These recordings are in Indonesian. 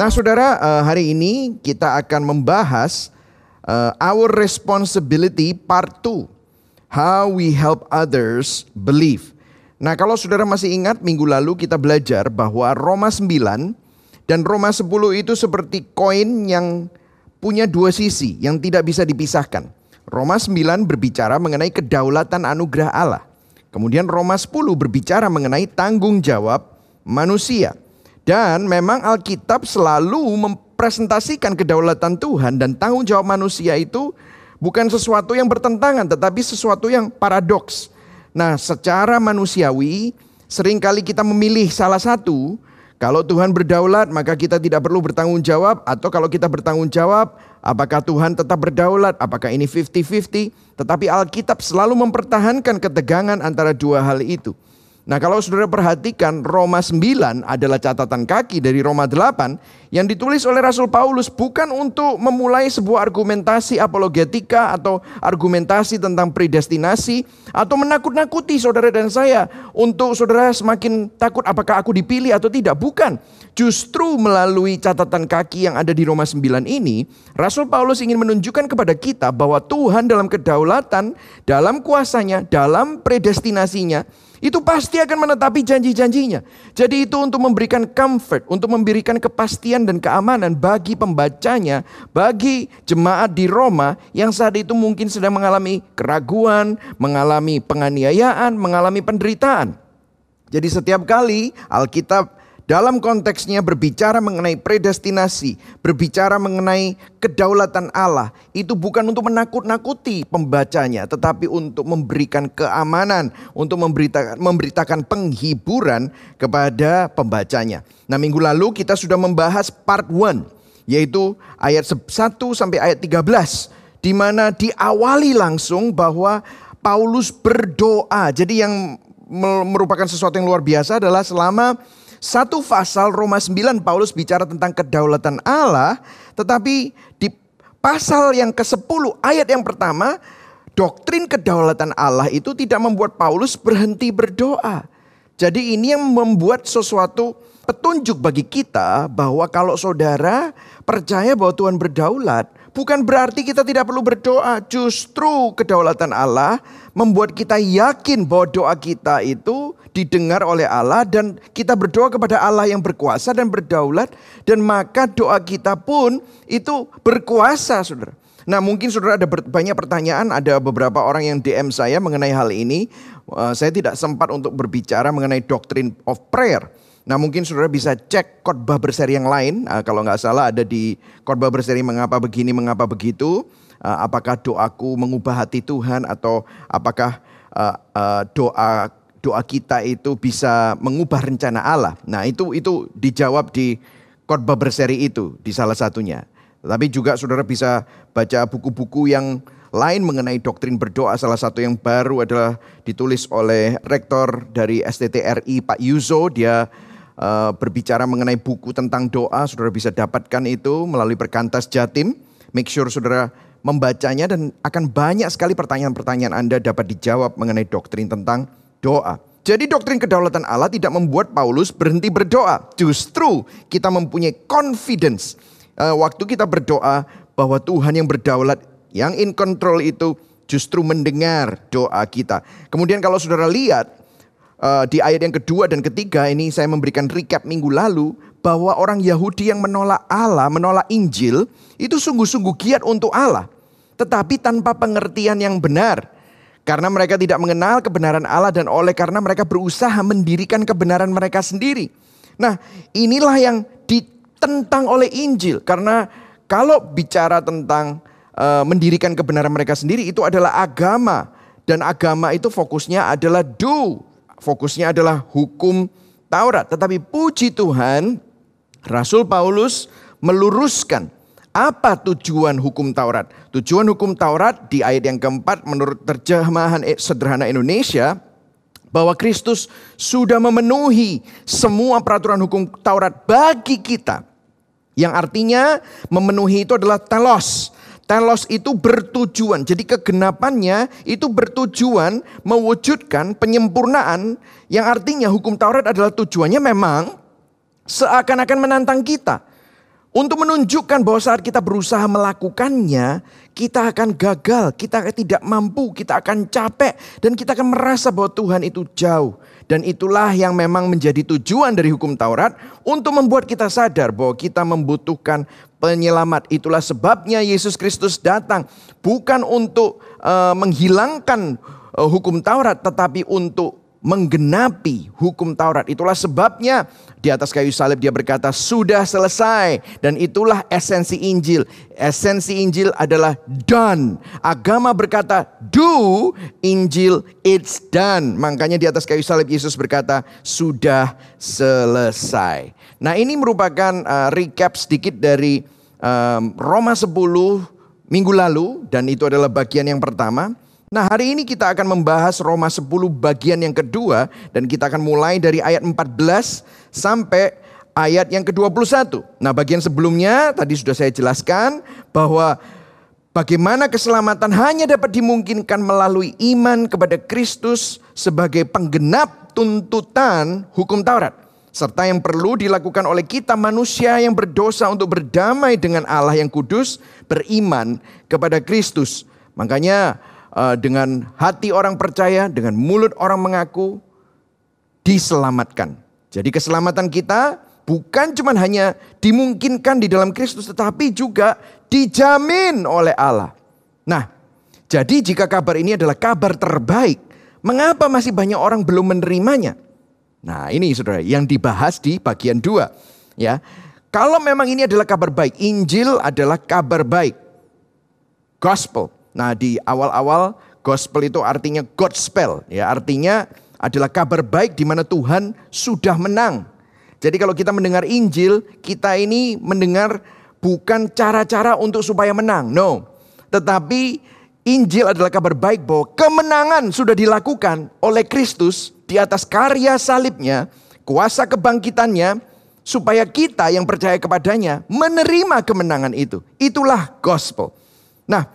Nah, saudara, uh, hari ini kita akan membahas uh, our responsibility part 2. How we help others believe. Nah, kalau saudara masih ingat minggu lalu kita belajar bahwa Roma 9 dan Roma 10 itu seperti koin yang punya dua sisi yang tidak bisa dipisahkan. Roma 9 berbicara mengenai kedaulatan anugerah Allah. Kemudian Roma 10 berbicara mengenai tanggung jawab manusia. Dan memang Alkitab selalu mempresentasikan kedaulatan Tuhan dan tanggung jawab manusia itu bukan sesuatu yang bertentangan tetapi sesuatu yang paradoks. Nah, secara manusiawi sering kali kita memilih salah satu. Kalau Tuhan berdaulat, maka kita tidak perlu bertanggung jawab atau kalau kita bertanggung jawab, apakah Tuhan tetap berdaulat? Apakah ini 50-50? Tetapi Alkitab selalu mempertahankan ketegangan antara dua hal itu. Nah kalau saudara perhatikan Roma 9 adalah catatan kaki dari Roma 8 yang ditulis oleh Rasul Paulus bukan untuk memulai sebuah argumentasi apologetika atau argumentasi tentang predestinasi atau menakut-nakuti saudara dan saya untuk saudara semakin takut apakah aku dipilih atau tidak. Bukan. Justru melalui catatan kaki yang ada di Roma 9 ini, Rasul Paulus ingin menunjukkan kepada kita bahwa Tuhan dalam kedaulatan, dalam kuasanya, dalam predestinasinya, itu pasti akan menetapi janji-janjinya. Jadi itu untuk memberikan comfort, untuk memberikan kepastian dan keamanan bagi pembacanya, bagi jemaat di Roma yang saat itu mungkin sedang mengalami keraguan, mengalami penganiayaan, mengalami penderitaan. Jadi setiap kali Alkitab dalam konteksnya berbicara mengenai predestinasi, berbicara mengenai kedaulatan Allah, itu bukan untuk menakut-nakuti pembacanya, tetapi untuk memberikan keamanan, untuk memberitakan, memberitakan penghiburan kepada pembacanya. Nah minggu lalu kita sudah membahas part 1, yaitu ayat 1 sampai ayat 13, di mana diawali langsung bahwa Paulus berdoa. Jadi yang merupakan sesuatu yang luar biasa adalah selama satu pasal Roma 9 Paulus bicara tentang kedaulatan Allah, tetapi di pasal yang ke-10 ayat yang pertama, doktrin kedaulatan Allah itu tidak membuat Paulus berhenti berdoa. Jadi ini yang membuat sesuatu petunjuk bagi kita bahwa kalau saudara percaya bahwa Tuhan berdaulat, bukan berarti kita tidak perlu berdoa. Justru kedaulatan Allah membuat kita yakin bahwa doa kita itu didengar oleh Allah dan kita berdoa kepada Allah yang berkuasa dan berdaulat dan maka doa kita pun itu berkuasa Saudara. Nah mungkin saudara ada banyak pertanyaan, ada beberapa orang yang DM saya mengenai hal ini. Uh, saya tidak sempat untuk berbicara mengenai doktrin of prayer. Nah mungkin saudara bisa cek khotbah berseri yang lain. Uh, kalau nggak salah ada di khotbah berseri mengapa begini, mengapa begitu. Uh, apakah doaku mengubah hati Tuhan atau apakah doa doa kita itu bisa mengubah rencana Allah. Nah, itu itu dijawab di khotbah berseri itu di salah satunya. Tapi juga saudara bisa baca buku-buku yang lain mengenai doktrin berdoa. Salah satu yang baru adalah ditulis oleh rektor dari STTRI Pak Yuzo. Dia uh, berbicara mengenai buku tentang doa. Saudara bisa dapatkan itu melalui perkantas Jatim. Make sure saudara membacanya dan akan banyak sekali pertanyaan-pertanyaan Anda dapat dijawab mengenai doktrin tentang doa. Jadi doktrin kedaulatan Allah tidak membuat Paulus berhenti berdoa. Justru kita mempunyai confidence uh, waktu kita berdoa bahwa Tuhan yang berdaulat, yang in control itu justru mendengar doa kita. Kemudian kalau saudara lihat uh, di ayat yang kedua dan ketiga ini saya memberikan recap minggu lalu bahwa orang Yahudi yang menolak Allah, menolak Injil itu sungguh-sungguh giat untuk Allah. Tetapi tanpa pengertian yang benar. Karena mereka tidak mengenal kebenaran Allah dan oleh karena mereka berusaha mendirikan kebenaran mereka sendiri. Nah inilah yang ditentang oleh Injil. Karena kalau bicara tentang uh, mendirikan kebenaran mereka sendiri itu adalah agama. Dan agama itu fokusnya adalah do. Fokusnya adalah hukum Taurat. Tetapi puji Tuhan Rasul Paulus meluruskan apa tujuan hukum Taurat? Tujuan hukum Taurat di ayat yang keempat menurut terjemahan e- sederhana Indonesia bahwa Kristus sudah memenuhi semua peraturan hukum Taurat bagi kita. Yang artinya memenuhi itu adalah telos. Telos itu bertujuan. Jadi kegenapannya itu bertujuan mewujudkan penyempurnaan yang artinya hukum Taurat adalah tujuannya memang seakan-akan menantang kita Untuk menunjukkan bahwa saat kita berusaha melakukannya, kita akan gagal, kita tidak mampu, kita akan capek, dan kita akan merasa bahwa Tuhan itu jauh. Dan itulah yang memang menjadi tujuan dari hukum Taurat untuk membuat kita sadar bahwa kita membutuhkan penyelamat. Itulah sebabnya Yesus Kristus datang bukan untuk uh, menghilangkan uh, hukum Taurat, tetapi untuk menggenapi hukum Taurat. Itulah sebabnya di atas kayu salib dia berkata sudah selesai dan itulah esensi Injil. Esensi Injil adalah done. Agama berkata do, Injil it's done. Makanya di atas kayu salib Yesus berkata sudah selesai. Nah, ini merupakan uh, recap sedikit dari um, Roma 10 minggu lalu dan itu adalah bagian yang pertama. Nah hari ini kita akan membahas Roma 10 bagian yang kedua dan kita akan mulai dari ayat 14 sampai ayat yang ke-21. Nah bagian sebelumnya tadi sudah saya jelaskan bahwa bagaimana keselamatan hanya dapat dimungkinkan melalui iman kepada Kristus sebagai penggenap tuntutan hukum Taurat. Serta yang perlu dilakukan oleh kita manusia yang berdosa untuk berdamai dengan Allah yang kudus, beriman kepada Kristus. Makanya uh, dengan hati orang percaya, dengan mulut orang mengaku, diselamatkan. Jadi keselamatan kita bukan cuma hanya dimungkinkan di dalam Kristus, tetapi juga dijamin oleh Allah. Nah, jadi jika kabar ini adalah kabar terbaik, mengapa masih banyak orang belum menerimanya? Nah ini saudara yang dibahas di bagian dua. Ya, Kalau memang ini adalah kabar baik, Injil adalah kabar baik. Gospel. Nah di awal-awal gospel itu artinya Godspell. Ya, artinya adalah kabar baik di mana Tuhan sudah menang. Jadi kalau kita mendengar Injil, kita ini mendengar bukan cara-cara untuk supaya menang. No. Tetapi Injil adalah kabar baik bahwa kemenangan sudah dilakukan oleh Kristus di atas karya salibnya, kuasa kebangkitannya, supaya kita yang percaya kepadanya menerima kemenangan itu. Itulah gospel. Nah,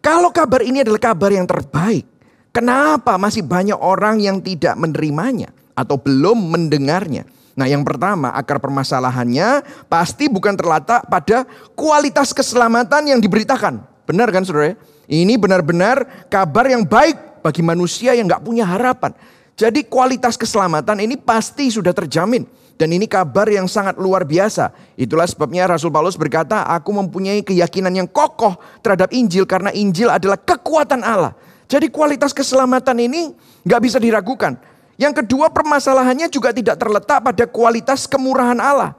kalau kabar ini adalah kabar yang terbaik, kenapa masih banyak orang yang tidak menerimanya atau belum mendengarnya? Nah, yang pertama, akar permasalahannya pasti bukan terletak pada kualitas keselamatan yang diberitakan. Benar kan, saudara? Ini benar-benar kabar yang baik bagi manusia yang nggak punya harapan. Jadi kualitas keselamatan ini pasti sudah terjamin. Dan ini kabar yang sangat luar biasa. Itulah sebabnya Rasul Paulus berkata, aku mempunyai keyakinan yang kokoh terhadap Injil karena Injil adalah kekuatan Allah. Jadi kualitas keselamatan ini nggak bisa diragukan. Yang kedua permasalahannya juga tidak terletak pada kualitas kemurahan Allah.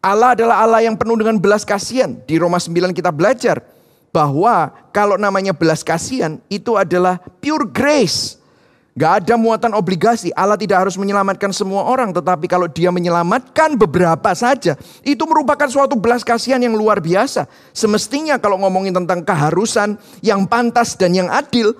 Allah adalah Allah yang penuh dengan belas kasihan. Di Roma 9 kita belajar bahwa kalau namanya belas kasihan itu adalah pure grace. Gak ada muatan obligasi. Allah tidak harus menyelamatkan semua orang. Tetapi kalau dia menyelamatkan beberapa saja. Itu merupakan suatu belas kasihan yang luar biasa. Semestinya kalau ngomongin tentang keharusan yang pantas dan yang adil.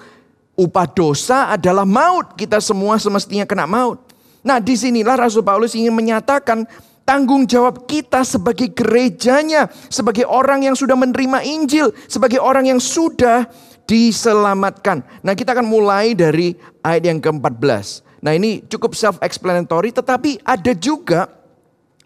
Upah dosa adalah maut. Kita semua semestinya kena maut. Nah di sinilah Rasul Paulus ingin menyatakan tanggung jawab kita sebagai gerejanya. Sebagai orang yang sudah menerima Injil. Sebagai orang yang sudah diselamatkan. Nah kita akan mulai dari ayat yang ke-14. Nah ini cukup self-explanatory tetapi ada juga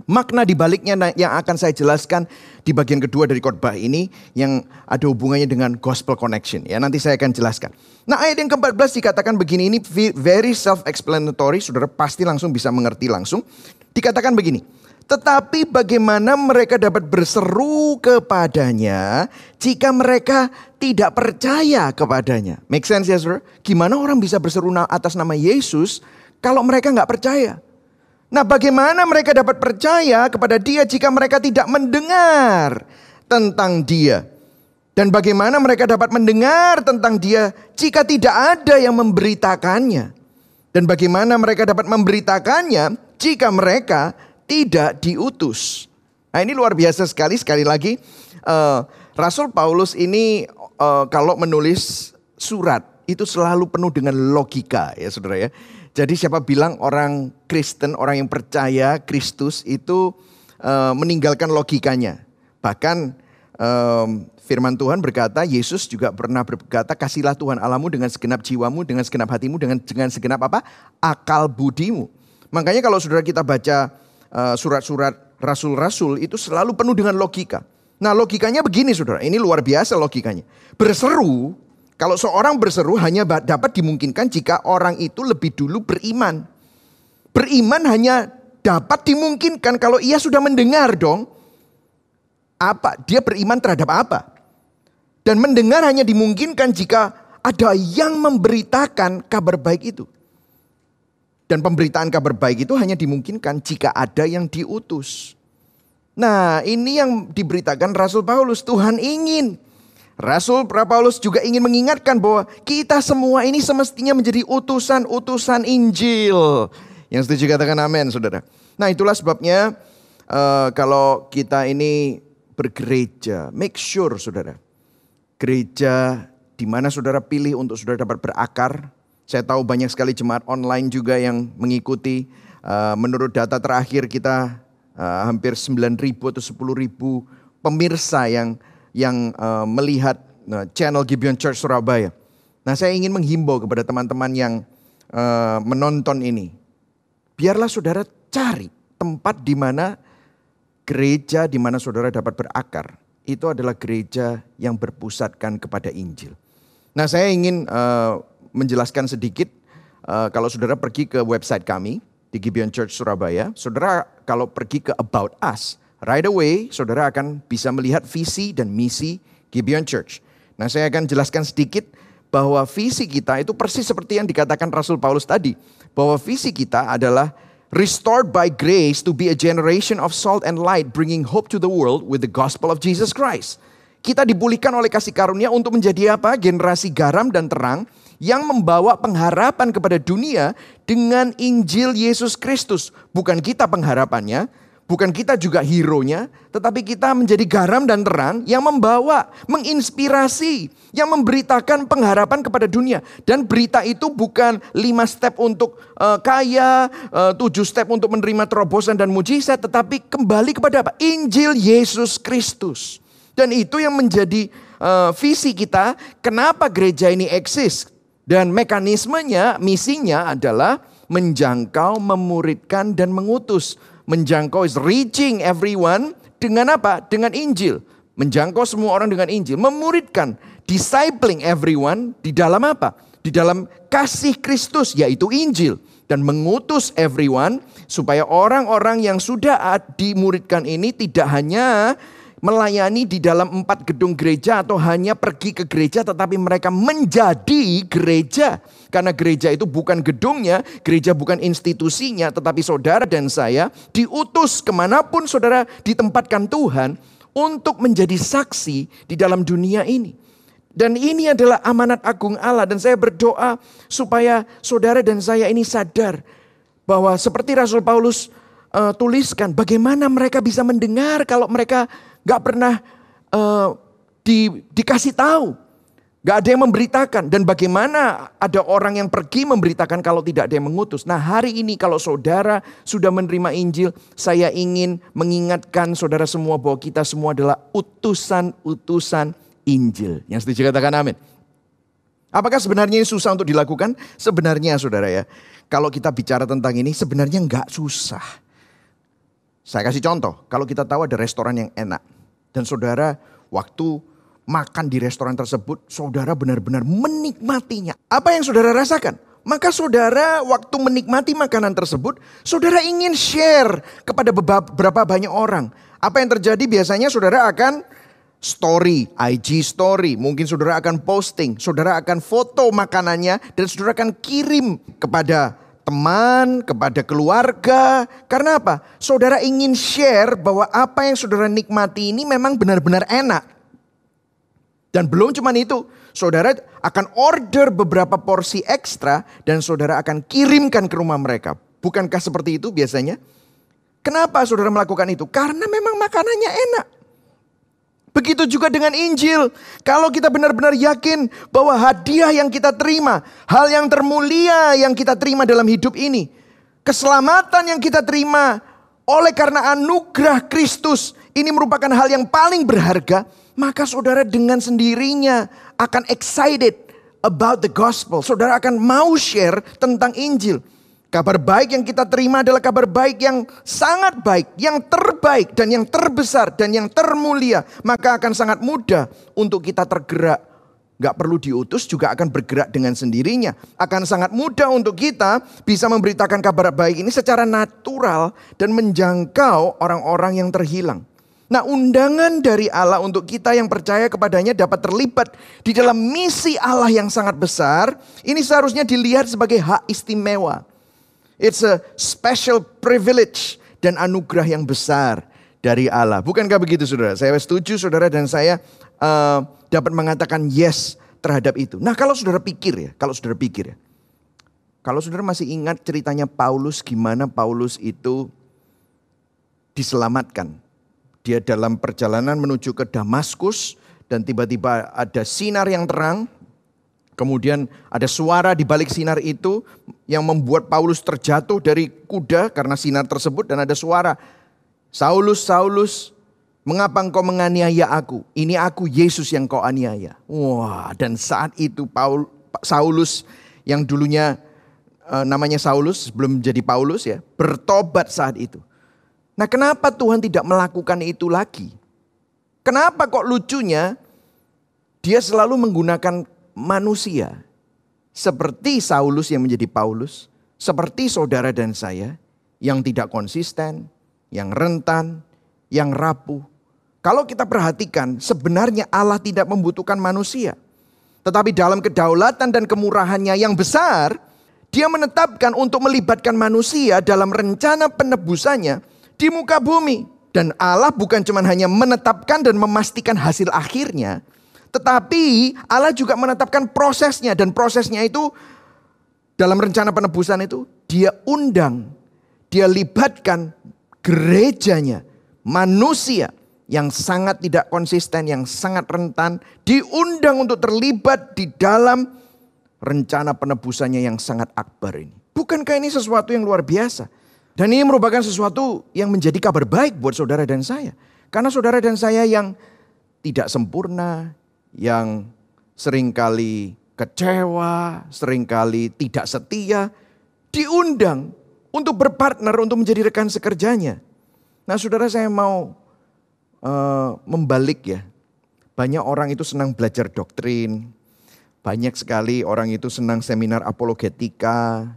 makna di baliknya yang akan saya jelaskan di bagian kedua dari khotbah ini yang ada hubungannya dengan gospel connection ya nanti saya akan jelaskan. Nah ayat yang ke-14 dikatakan begini ini very self-explanatory saudara pasti langsung bisa mengerti langsung. Dikatakan begini, tetapi bagaimana mereka dapat berseru kepadanya jika mereka tidak percaya kepadanya? Make sense ya saudara? Gimana orang bisa berseru atas nama Yesus kalau mereka nggak percaya? Nah bagaimana mereka dapat percaya kepada dia jika mereka tidak mendengar tentang dia? Dan bagaimana mereka dapat mendengar tentang dia jika tidak ada yang memberitakannya? Dan bagaimana mereka dapat memberitakannya jika mereka tidak diutus. Nah ini luar biasa sekali sekali lagi uh, Rasul Paulus ini uh, kalau menulis surat itu selalu penuh dengan logika ya saudara ya. Jadi siapa bilang orang Kristen, orang yang percaya Kristus itu uh, meninggalkan logikanya. Bahkan um, firman Tuhan berkata, Yesus juga pernah berkata, kasihlah Tuhan Allahmu dengan segenap jiwamu, dengan segenap hatimu, dengan dengan segenap apa? Akal budimu. Makanya kalau saudara kita baca Eh, surat-surat rasul-rasul itu selalu penuh dengan logika. Nah logikanya begini saudara, ini luar biasa logikanya. Berseru, kalau seorang berseru hanya dapat dimungkinkan jika orang itu lebih dulu beriman. Beriman hanya dapat dimungkinkan kalau ia sudah mendengar dong. Apa? Dia beriman terhadap apa? Dan mendengar hanya dimungkinkan jika ada yang memberitakan kabar baik itu. Dan pemberitaan kabar baik itu hanya dimungkinkan jika ada yang diutus. Nah, ini yang diberitakan Rasul Paulus. Tuhan ingin. Rasul Paulus juga ingin mengingatkan bahwa kita semua ini semestinya menjadi utusan-utusan Injil. Yang setuju katakan amin, saudara. Nah, itulah sebabnya uh, kalau kita ini bergereja, make sure, saudara, gereja di mana saudara pilih untuk saudara dapat berakar. Saya tahu banyak sekali jemaat online juga yang mengikuti. Uh, menurut data terakhir kita uh, hampir 9 ribu atau 10 ribu pemirsa yang yang uh, melihat channel Gibeon Church Surabaya. Nah saya ingin menghimbau kepada teman-teman yang menonton ini. Biarlah saudara cari tempat di mana gereja di mana saudara dapat berakar. Itu adalah gereja yang berpusatkan kepada Injil. Nah saya ingin uh, menjelaskan sedikit. Uh, kalau saudara pergi ke website kami, di Gibeon Church Surabaya, saudara kalau pergi ke About Us, right away saudara akan bisa melihat visi dan misi Gibeon Church. Nah saya akan jelaskan sedikit bahwa visi kita itu persis seperti yang dikatakan Rasul Paulus tadi. Bahwa visi kita adalah restored by grace to be a generation of salt and light bringing hope to the world with the gospel of Jesus Christ. Kita dipulihkan oleh kasih karunia untuk menjadi apa? Generasi garam dan terang yang membawa pengharapan kepada dunia dengan Injil Yesus Kristus. Bukan kita pengharapannya, bukan kita juga hero-nya, tetapi kita menjadi garam dan terang yang membawa, menginspirasi, yang memberitakan pengharapan kepada dunia. Dan berita itu bukan lima step untuk uh, kaya, uh, tujuh step untuk menerima terobosan dan mujizat, tetapi kembali kepada apa? Injil Yesus Kristus. Dan itu yang menjadi uh, visi kita, kenapa gereja ini eksis. Dan mekanismenya, misinya adalah menjangkau, memuridkan, dan mengutus. Menjangkau is reaching everyone dengan apa? Dengan Injil. Menjangkau semua orang dengan Injil. Memuridkan, discipling everyone di dalam apa? Di dalam kasih Kristus, yaitu Injil. Dan mengutus everyone supaya orang-orang yang sudah dimuridkan ini tidak hanya melayani di dalam empat gedung gereja atau hanya pergi ke gereja tetapi mereka menjadi gereja. Karena gereja itu bukan gedungnya, gereja bukan institusinya, tetapi saudara dan saya diutus ke mana pun saudara ditempatkan Tuhan untuk menjadi saksi di dalam dunia ini. Dan ini adalah amanat agung Allah dan saya berdoa supaya saudara dan saya ini sadar bahwa seperti Rasul Paulus uh, tuliskan bagaimana mereka bisa mendengar kalau mereka Gak pernah uh, di, dikasih tahu. Gak ada yang memberitakan. Dan bagaimana ada orang yang pergi memberitakan kalau tidak ada yang mengutus. Nah hari ini kalau saudara sudah menerima Injil. Saya ingin mengingatkan saudara semua bahwa kita semua adalah utusan-utusan Injil. Yang setuju katakan amin. Apakah sebenarnya ini susah untuk dilakukan? Sebenarnya saudara ya. Kalau kita bicara tentang ini sebenarnya nggak susah. Saya kasih contoh, kalau kita tahu ada restoran yang enak. Dan saudara waktu makan di restoran tersebut, saudara benar-benar menikmatinya. Apa yang saudara rasakan? Maka saudara waktu menikmati makanan tersebut, saudara ingin share kepada beberapa banyak orang. Apa yang terjadi biasanya saudara akan story, IG story. Mungkin saudara akan posting, saudara akan foto makanannya dan saudara akan kirim kepada teman, kepada keluarga. Karena apa? Saudara ingin share bahwa apa yang saudara nikmati ini memang benar-benar enak. Dan belum cuma itu, saudara akan order beberapa porsi ekstra dan saudara akan kirimkan ke rumah mereka. Bukankah seperti itu biasanya? Kenapa saudara melakukan itu? Karena memang makanannya enak. Begitu juga dengan Injil. Kalau kita benar-benar yakin bahwa hadiah yang kita terima, hal yang termulia yang kita terima dalam hidup ini, keselamatan yang kita terima oleh karena anugerah Kristus ini merupakan hal yang paling berharga, maka saudara dengan sendirinya akan excited about the gospel. Saudara akan mau share tentang Injil. Kabar baik yang kita terima adalah kabar baik yang sangat baik, yang terbaik dan yang terbesar dan yang termulia. Maka akan sangat mudah untuk kita tergerak. Gak perlu diutus juga akan bergerak dengan sendirinya. Akan sangat mudah untuk kita bisa memberitakan kabar baik ini secara natural dan menjangkau orang-orang yang terhilang. Nah undangan dari Allah untuk kita yang percaya kepadanya dapat terlibat di dalam misi Allah yang sangat besar. Ini seharusnya dilihat sebagai hak istimewa. It's a special privilege dan anugerah yang besar dari Allah. Bukankah begitu saudara? Saya setuju saudara dan saya uh, dapat mengatakan yes terhadap itu. Nah kalau saudara pikir ya, kalau saudara pikir ya. Kalau saudara masih ingat ceritanya Paulus gimana Paulus itu diselamatkan. Dia dalam perjalanan menuju ke Damaskus dan tiba-tiba ada sinar yang terang Kemudian ada suara di balik sinar itu yang membuat Paulus terjatuh dari kuda karena sinar tersebut dan ada suara. Saulus, Saulus, mengapa engkau menganiaya aku? Ini aku Yesus yang kau aniaya. Wah, dan saat itu Paul Saulus yang dulunya uh, namanya Saulus belum menjadi Paulus ya, bertobat saat itu. Nah, kenapa Tuhan tidak melakukan itu lagi? Kenapa kok lucunya dia selalu menggunakan manusia. Seperti Saulus yang menjadi Paulus, seperti saudara dan saya yang tidak konsisten, yang rentan, yang rapuh. Kalau kita perhatikan, sebenarnya Allah tidak membutuhkan manusia. Tetapi dalam kedaulatan dan kemurahannya yang besar, dia menetapkan untuk melibatkan manusia dalam rencana penebusannya di muka bumi. Dan Allah bukan cuma hanya menetapkan dan memastikan hasil akhirnya, tetapi Allah juga menetapkan prosesnya dan prosesnya itu dalam rencana penebusan itu dia undang, dia libatkan gerejanya, manusia yang sangat tidak konsisten, yang sangat rentan, diundang untuk terlibat di dalam rencana penebusannya yang sangat akbar ini. Bukankah ini sesuatu yang luar biasa? Dan ini merupakan sesuatu yang menjadi kabar baik buat saudara dan saya. Karena saudara dan saya yang tidak sempurna, yang sering kali kecewa, sering kali tidak setia, diundang untuk berpartner untuk menjadi rekan sekerjanya. Nah, saudara saya mau uh, membalik ya. Banyak orang itu senang belajar doktrin, banyak sekali orang itu senang seminar apologetika,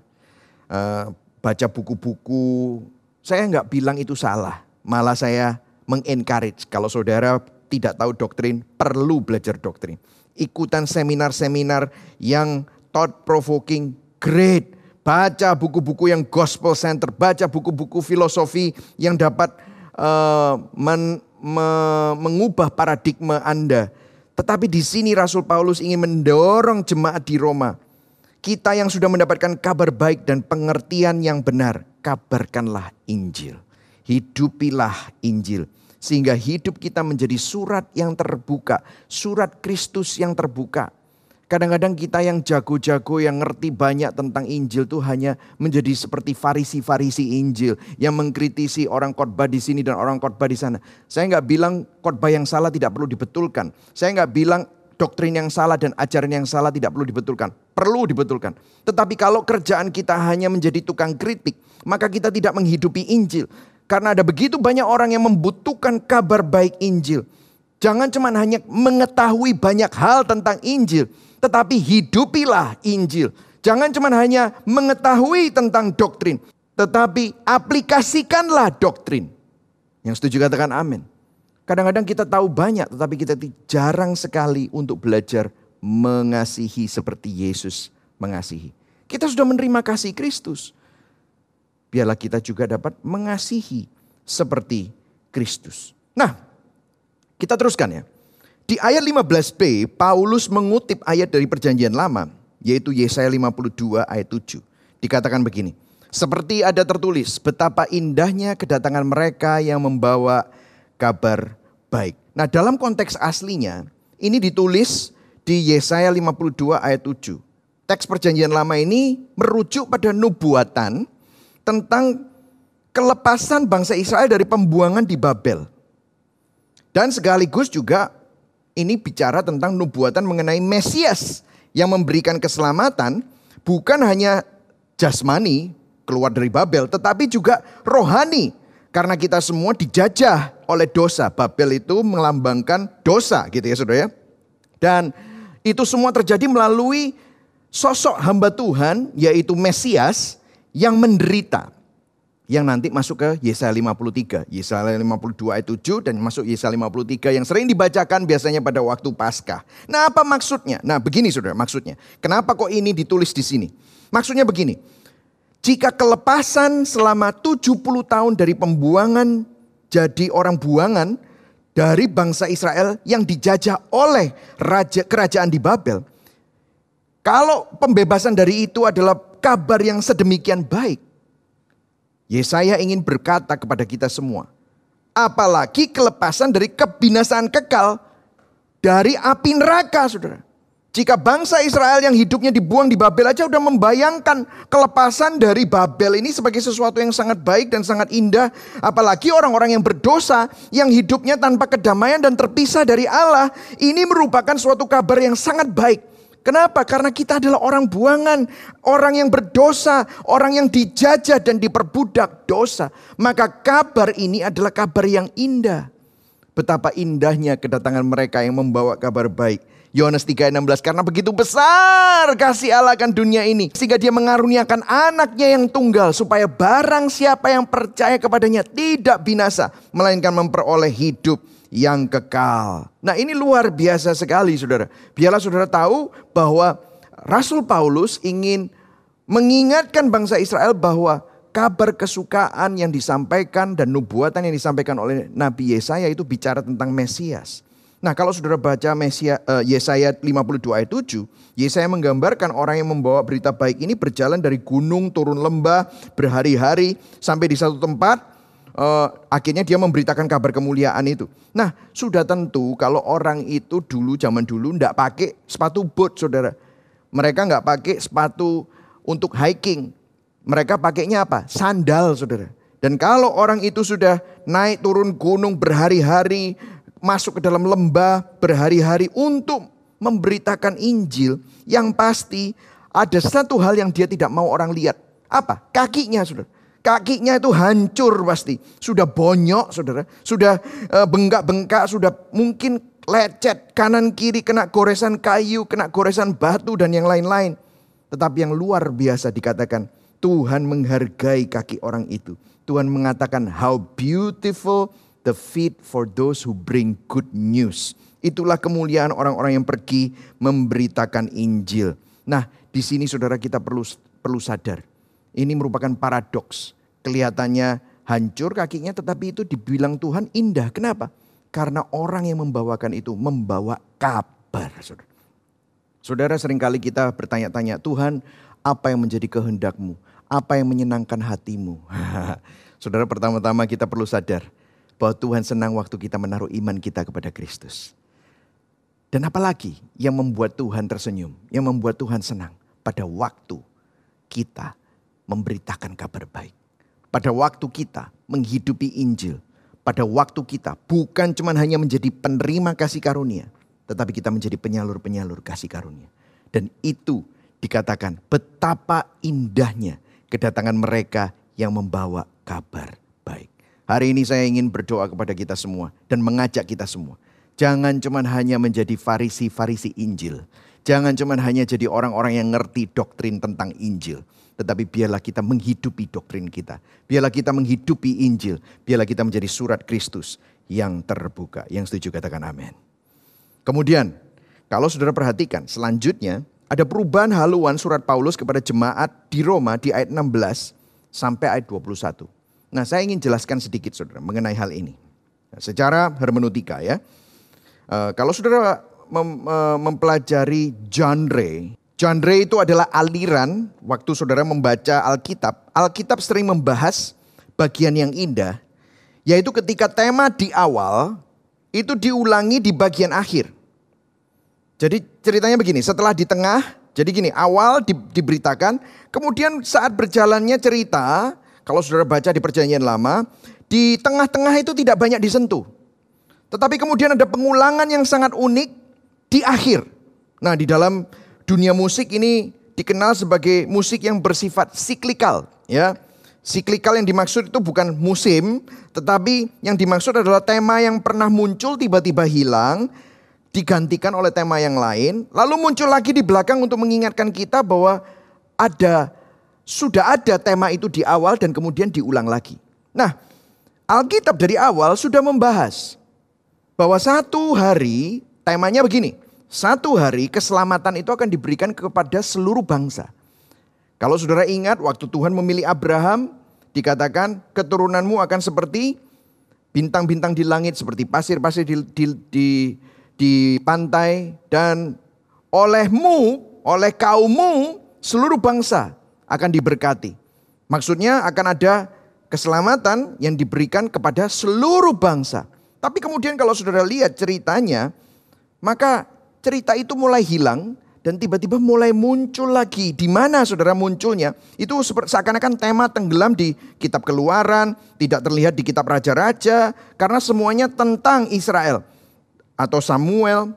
uh, baca buku-buku. Saya nggak bilang itu salah, malah saya mengencourage kalau saudara tidak tahu doktrin, perlu belajar doktrin. Ikutan seminar-seminar yang thought provoking, great. Baca buku-buku yang gospel center, baca buku-buku filosofi yang dapat uh, men, me, mengubah paradigma Anda. Tetapi di sini Rasul Paulus ingin mendorong jemaat di Roma. Kita yang sudah mendapatkan kabar baik dan pengertian yang benar, kabarkanlah Injil. Hidupilah Injil. Sehingga hidup kita menjadi surat yang terbuka, surat Kristus yang terbuka. Kadang-kadang kita yang jago-jago, yang ngerti banyak tentang Injil tuh hanya menjadi seperti farisi-farisi Injil yang mengkritisi orang khotbah di sini dan orang khotbah di sana. Saya nggak bilang khotbah yang salah tidak perlu dibetulkan. Saya nggak bilang doktrin yang salah dan ajaran yang salah tidak perlu dibetulkan. Perlu dibetulkan. Tetapi kalau kerjaan kita hanya menjadi tukang kritik, maka kita tidak menghidupi Injil. Karena ada begitu banyak orang yang membutuhkan kabar baik Injil. Jangan cuma hanya mengetahui banyak hal tentang Injil, tetapi hidupilah Injil. Jangan cuma hanya mengetahui tentang doktrin, tetapi aplikasikanlah doktrin. Yang setuju katakan amin. Kadang-kadang kita tahu banyak, tetapi kita jarang sekali untuk belajar mengasihi seperti Yesus mengasihi. Kita sudah menerima kasih Kristus biarlah kita juga dapat mengasihi seperti Kristus. Nah, kita teruskan ya. Di ayat 15b, Paulus mengutip ayat dari perjanjian lama, yaitu Yesaya 52 ayat 7. Dikatakan begini, seperti ada tertulis, betapa indahnya kedatangan mereka yang membawa kabar baik. Nah dalam konteks aslinya, ini ditulis di Yesaya 52 ayat 7. Teks perjanjian lama ini merujuk pada nubuatan tentang kelepasan bangsa Israel dari pembuangan di Babel. Dan sekaligus juga ini bicara tentang nubuatan mengenai Mesias yang memberikan keselamatan bukan hanya jasmani, keluar dari Babel, tetapi juga rohani. Karena kita semua dijajah oleh dosa. Babel itu melambangkan dosa gitu ya saudara ya. Dan itu semua terjadi melalui sosok hamba Tuhan yaitu Mesias yang menderita. Yang nanti masuk ke Yesaya 53. Yesaya 52 ayat 7 dan masuk Yesaya 53 yang sering dibacakan biasanya pada waktu Paskah. Nah apa maksudnya? Nah begini saudara maksudnya. Kenapa kok ini ditulis di sini? Maksudnya begini. Jika kelepasan selama 70 tahun dari pembuangan jadi orang buangan dari bangsa Israel yang dijajah oleh raja kerajaan di Babel. Kalau pembebasan dari itu adalah kabar yang sedemikian baik. Yesaya ingin berkata kepada kita semua. Apalagi kelepasan dari kebinasaan kekal dari api neraka saudara. Jika bangsa Israel yang hidupnya dibuang di Babel aja udah membayangkan kelepasan dari Babel ini sebagai sesuatu yang sangat baik dan sangat indah. Apalagi orang-orang yang berdosa yang hidupnya tanpa kedamaian dan terpisah dari Allah. Ini merupakan suatu kabar yang sangat baik. Kenapa? Karena kita adalah orang buangan, orang yang berdosa, orang yang dijajah dan diperbudak dosa. Maka kabar ini adalah kabar yang indah. Betapa indahnya kedatangan mereka yang membawa kabar baik Yohanes 3:16 karena begitu besar kasih Allah akan dunia ini sehingga dia mengaruniakan anaknya yang tunggal supaya barang siapa yang percaya kepadanya tidak binasa melainkan memperoleh hidup yang kekal. Nah, ini luar biasa sekali Saudara. Biarlah Saudara tahu bahwa Rasul Paulus ingin mengingatkan bangsa Israel bahwa kabar kesukaan yang disampaikan dan nubuatan yang disampaikan oleh Nabi Yesaya itu bicara tentang Mesias. Nah kalau saudara baca Mesia, uh, Yesaya 52 ayat 7, Yesaya menggambarkan orang yang membawa berita baik ini berjalan dari gunung turun lembah berhari-hari sampai di satu tempat uh, akhirnya dia memberitakan kabar kemuliaan itu. Nah, sudah tentu kalau orang itu dulu zaman dulu ndak pakai sepatu boot, Saudara. Mereka nggak pakai sepatu untuk hiking. Mereka pakainya apa? Sandal, Saudara. Dan kalau orang itu sudah naik turun gunung berhari-hari, masuk ke dalam lembah berhari-hari untuk memberitakan Injil yang pasti ada satu hal yang dia tidak mau orang lihat. Apa? Kakinya, Saudara. Kakinya itu hancur pasti. Sudah bonyok, Saudara. Sudah eh, bengkak-bengkak, sudah mungkin lecet kanan kiri kena goresan kayu, kena goresan batu dan yang lain-lain. Tetapi yang luar biasa dikatakan Tuhan menghargai kaki orang itu. Tuhan mengatakan how beautiful the feet for those who bring good news. Itulah kemuliaan orang-orang yang pergi memberitakan Injil. Nah, di sini saudara kita perlu perlu sadar. Ini merupakan paradoks. Kelihatannya hancur kakinya tetapi itu dibilang Tuhan indah. Kenapa? Karena orang yang membawakan itu membawa kabar. Saudara, saudara sering kali kita bertanya-tanya, Tuhan apa yang menjadi kehendakmu? Apa yang menyenangkan hatimu? saudara pertama-tama kita perlu sadar bahwa Tuhan senang waktu kita menaruh iman kita kepada Kristus. Dan apalagi yang membuat Tuhan tersenyum, yang membuat Tuhan senang pada waktu kita memberitakan kabar baik. Pada waktu kita menghidupi Injil, pada waktu kita bukan cuma hanya menjadi penerima kasih karunia, tetapi kita menjadi penyalur-penyalur kasih karunia. Dan itu dikatakan betapa indahnya kedatangan mereka yang membawa kabar Hari ini saya ingin berdoa kepada kita semua dan mengajak kita semua. Jangan cuma hanya menjadi farisi-farisi Injil. Jangan cuma hanya jadi orang-orang yang ngerti doktrin tentang Injil. Tetapi biarlah kita menghidupi doktrin kita. Biarlah kita menghidupi Injil. Biarlah kita menjadi surat Kristus yang terbuka. Yang setuju katakan amin. Kemudian, kalau saudara perhatikan, selanjutnya ada perubahan haluan surat Paulus kepada jemaat di Roma di ayat 16 sampai ayat 21. Nah saya ingin jelaskan sedikit saudara mengenai hal ini. Nah, secara hermeneutika ya. Uh, kalau saudara mem, uh, mempelajari genre, genre itu adalah aliran waktu saudara membaca Alkitab. Alkitab sering membahas bagian yang indah, yaitu ketika tema di awal itu diulangi di bagian akhir. Jadi ceritanya begini, setelah di tengah, jadi gini, awal di, diberitakan, kemudian saat berjalannya cerita, kalau saudara baca di perjanjian lama, di tengah-tengah itu tidak banyak disentuh. Tetapi kemudian ada pengulangan yang sangat unik di akhir. Nah di dalam dunia musik ini dikenal sebagai musik yang bersifat siklikal, ya. Siklikal yang dimaksud itu bukan musim, tetapi yang dimaksud adalah tema yang pernah muncul tiba-tiba hilang, digantikan oleh tema yang lain, lalu muncul lagi di belakang untuk mengingatkan kita bahwa ada sudah ada tema itu di awal dan kemudian diulang lagi. Nah, Alkitab dari awal sudah membahas bahwa satu hari temanya begini. Satu hari keselamatan itu akan diberikan kepada seluruh bangsa. Kalau saudara ingat waktu Tuhan memilih Abraham, dikatakan keturunanmu akan seperti bintang-bintang di langit, seperti pasir-pasir di, di, di, di pantai, dan olehmu, oleh kaummu, seluruh bangsa akan diberkati. Maksudnya akan ada keselamatan yang diberikan kepada seluruh bangsa. Tapi kemudian kalau saudara lihat ceritanya, maka cerita itu mulai hilang dan tiba-tiba mulai muncul lagi. Di mana saudara munculnya? Itu seakan-akan tema tenggelam di kitab keluaran, tidak terlihat di kitab raja-raja, karena semuanya tentang Israel. Atau Samuel,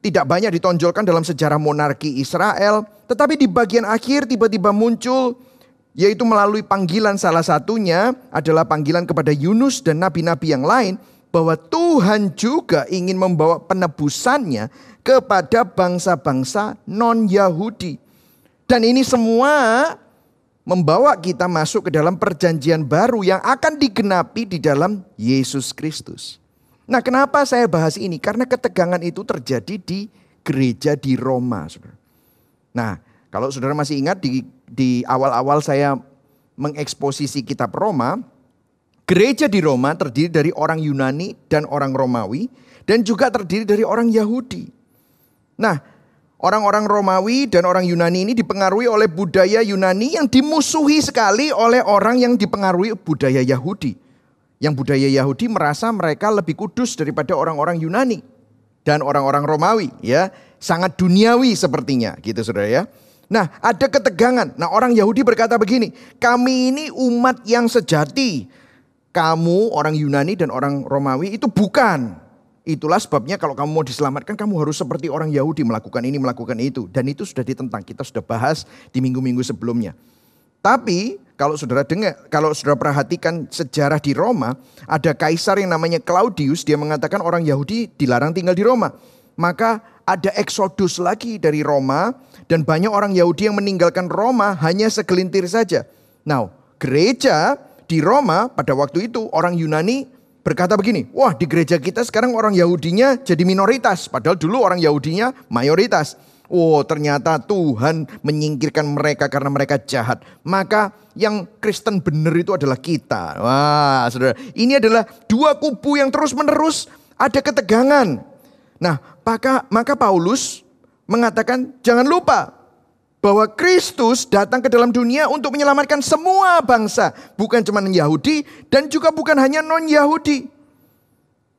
tidak banyak ditonjolkan dalam sejarah monarki Israel. Tetapi di bagian akhir tiba-tiba muncul, yaitu melalui panggilan salah satunya adalah panggilan kepada Yunus dan nabi-nabi yang lain, bahwa Tuhan juga ingin membawa penebusannya kepada bangsa-bangsa non-Yahudi. Dan ini semua membawa kita masuk ke dalam perjanjian baru yang akan digenapi di dalam Yesus Kristus. Nah, kenapa saya bahas ini? Karena ketegangan itu terjadi di gereja di Roma. Nah, kalau saudara masih ingat di di awal-awal saya mengeksposisi kitab Roma, gereja di Roma terdiri dari orang Yunani dan orang Romawi dan juga terdiri dari orang Yahudi. Nah, orang-orang Romawi dan orang Yunani ini dipengaruhi oleh budaya Yunani yang dimusuhi sekali oleh orang yang dipengaruhi budaya Yahudi. Yang budaya Yahudi merasa mereka lebih kudus daripada orang-orang Yunani dan orang-orang Romawi, ya. Sangat duniawi sepertinya, gitu Saudara ya. Nah, ada ketegangan. Nah, orang Yahudi berkata begini, "Kami ini umat yang sejati. Kamu orang Yunani dan orang Romawi itu bukan Itulah sebabnya kalau kamu mau diselamatkan kamu harus seperti orang Yahudi melakukan ini, melakukan itu. Dan itu sudah ditentang, kita sudah bahas di minggu-minggu sebelumnya. Tapi kalau saudara dengar, kalau saudara perhatikan sejarah di Roma, ada kaisar yang namanya Claudius, dia mengatakan orang Yahudi dilarang tinggal di Roma. Maka ada eksodus lagi dari Roma dan banyak orang Yahudi yang meninggalkan Roma hanya segelintir saja. Nah, gereja di Roma pada waktu itu orang Yunani berkata begini, wah di gereja kita sekarang orang Yahudinya jadi minoritas, padahal dulu orang Yahudinya mayoritas. Oh ternyata Tuhan menyingkirkan mereka karena mereka jahat. Maka yang Kristen benar itu adalah kita. Wah saudara, ini adalah dua kubu yang terus menerus ada ketegangan. Nah maka, maka Paulus mengatakan jangan lupa bahwa Kristus datang ke dalam dunia untuk menyelamatkan semua bangsa, bukan cuma Yahudi dan juga bukan hanya non-Yahudi.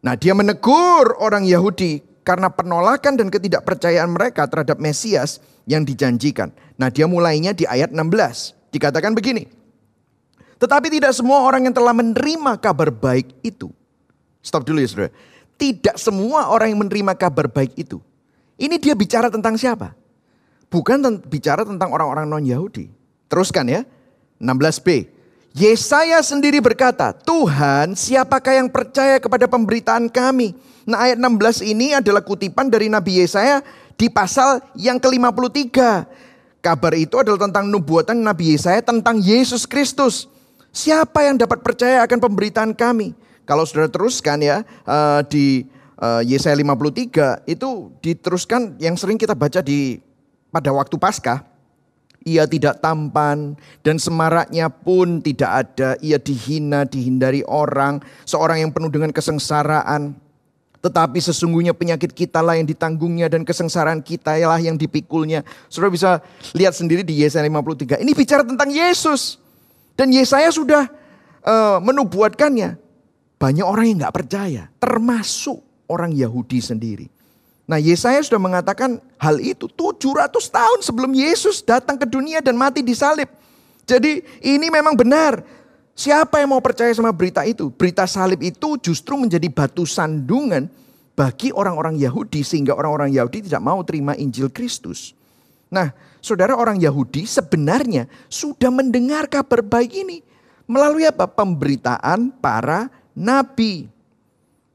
Nah, dia menegur orang Yahudi karena penolakan dan ketidakpercayaan mereka terhadap Mesias yang dijanjikan. Nah, dia mulainya di ayat 16. Dikatakan begini. Tetapi tidak semua orang yang telah menerima kabar baik itu. Stop dulu ya saudara. Tidak semua orang yang menerima kabar baik itu. Ini dia bicara tentang siapa? Bukan bicara tentang orang-orang non-Yahudi. Teruskan ya. 16b. Yesaya sendiri berkata, Tuhan siapakah yang percaya kepada pemberitaan kami? Nah ayat 16 ini adalah kutipan dari Nabi Yesaya di pasal yang ke-53. Kabar itu adalah tentang nubuatan Nabi Yesaya tentang Yesus Kristus. Siapa yang dapat percaya akan pemberitaan kami? Kalau sudah teruskan ya uh, di uh, Yesaya 53 itu diteruskan yang sering kita baca di pada waktu Paskah, ia tidak tampan dan semaraknya pun tidak ada. Ia dihina, dihindari orang, seorang yang penuh dengan kesengsaraan. Tetapi sesungguhnya penyakit kita lah yang ditanggungnya dan kesengsaraan kita lah yang dipikulnya. Saudara bisa lihat sendiri di Yesaya 53. Ini bicara tentang Yesus. Dan Yesaya sudah uh, menubuatkannya. Banyak orang yang nggak percaya, termasuk orang Yahudi sendiri. Nah Yesaya sudah mengatakan hal itu 700 tahun sebelum Yesus datang ke dunia dan mati di salib. Jadi ini memang benar. Siapa yang mau percaya sama berita itu? Berita salib itu justru menjadi batu sandungan bagi orang-orang Yahudi sehingga orang-orang Yahudi tidak mau terima Injil Kristus. Nah, saudara orang Yahudi sebenarnya sudah mendengar kabar baik ini melalui apa? Pemberitaan para nabi.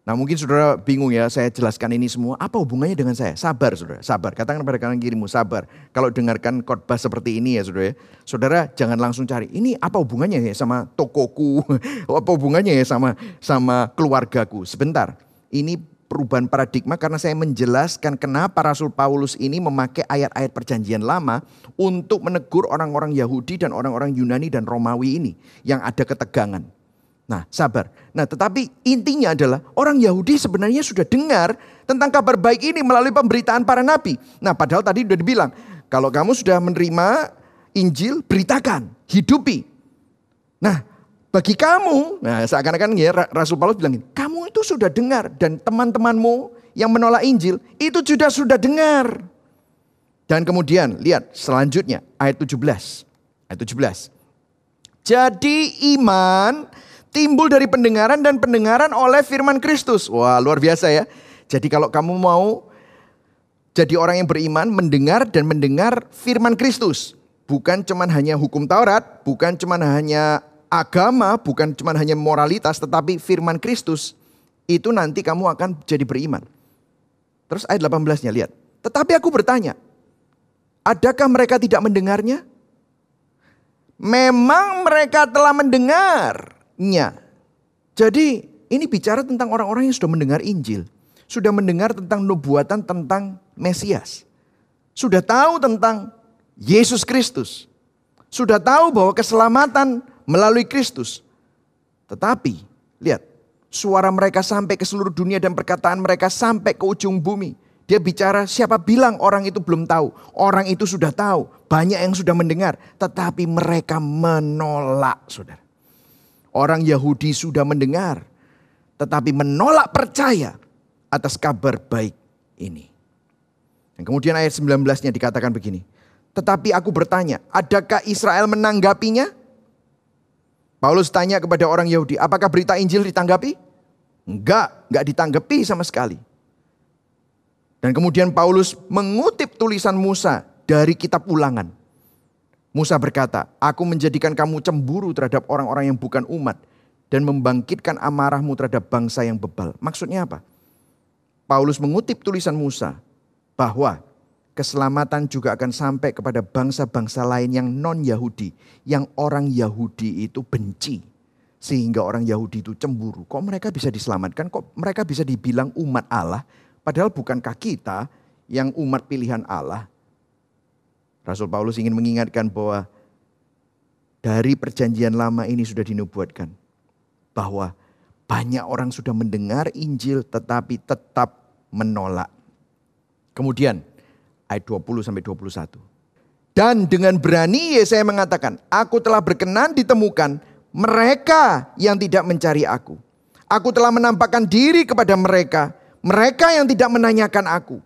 Nah mungkin saudara bingung ya saya jelaskan ini semua. Apa hubungannya dengan saya? Sabar saudara, sabar. Katakan pada kanan kirimu sabar. Kalau dengarkan khotbah seperti ini ya saudara ya. Saudara jangan langsung cari. Ini apa hubungannya ya sama tokoku? apa hubungannya ya sama sama keluargaku? Sebentar. Ini perubahan paradigma karena saya menjelaskan kenapa Rasul Paulus ini memakai ayat-ayat perjanjian lama untuk menegur orang-orang Yahudi dan orang-orang Yunani dan Romawi ini yang ada ketegangan. Nah, sabar. Nah, tetapi intinya adalah orang Yahudi sebenarnya sudah dengar tentang kabar baik ini melalui pemberitaan para nabi. Nah, padahal tadi sudah dibilang, kalau kamu sudah menerima Injil, beritakan, hidupi. Nah, bagi kamu, nah seakan-akan ya Rasul Paulus bilang ini, kamu itu sudah dengar dan teman-temanmu yang menolak Injil itu sudah sudah dengar. Dan kemudian lihat selanjutnya ayat 17. Ayat 17. Jadi iman timbul dari pendengaran dan pendengaran oleh firman Kristus. Wah, luar biasa ya. Jadi kalau kamu mau jadi orang yang beriman, mendengar dan mendengar firman Kristus. Bukan cuman hanya hukum Taurat, bukan cuman hanya agama, bukan cuman hanya moralitas, tetapi firman Kristus. Itu nanti kamu akan jadi beriman. Terus ayat 18-nya lihat. Tetapi aku bertanya, adakah mereka tidak mendengarnya? Memang mereka telah mendengar nya. Jadi ini bicara tentang orang-orang yang sudah mendengar Injil. Sudah mendengar tentang nubuatan tentang Mesias. Sudah tahu tentang Yesus Kristus. Sudah tahu bahwa keselamatan melalui Kristus. Tetapi lihat suara mereka sampai ke seluruh dunia dan perkataan mereka sampai ke ujung bumi. Dia bicara siapa bilang orang itu belum tahu. Orang itu sudah tahu. Banyak yang sudah mendengar. Tetapi mereka menolak saudara. Orang Yahudi sudah mendengar, tetapi menolak percaya atas kabar baik ini. Dan kemudian ayat 19-nya dikatakan begini. Tetapi aku bertanya, adakah Israel menanggapinya? Paulus tanya kepada orang Yahudi, apakah berita Injil ditanggapi? Enggak, enggak ditanggapi sama sekali. Dan kemudian Paulus mengutip tulisan Musa dari kitab ulangan. Musa berkata, aku menjadikan kamu cemburu terhadap orang-orang yang bukan umat dan membangkitkan amarahmu terhadap bangsa yang bebal. Maksudnya apa? Paulus mengutip tulisan Musa bahwa keselamatan juga akan sampai kepada bangsa-bangsa lain yang non-Yahudi, yang orang Yahudi itu benci. Sehingga orang Yahudi itu cemburu. Kok mereka bisa diselamatkan? Kok mereka bisa dibilang umat Allah? Padahal bukankah kita yang umat pilihan Allah? Rasul Paulus ingin mengingatkan bahwa dari perjanjian lama ini sudah dinubuatkan bahwa banyak orang sudah mendengar Injil tetapi tetap menolak. Kemudian ayat 20 sampai 21. Dan dengan berani Yesaya mengatakan, aku telah berkenan ditemukan mereka yang tidak mencari aku. Aku telah menampakkan diri kepada mereka, mereka yang tidak menanyakan aku.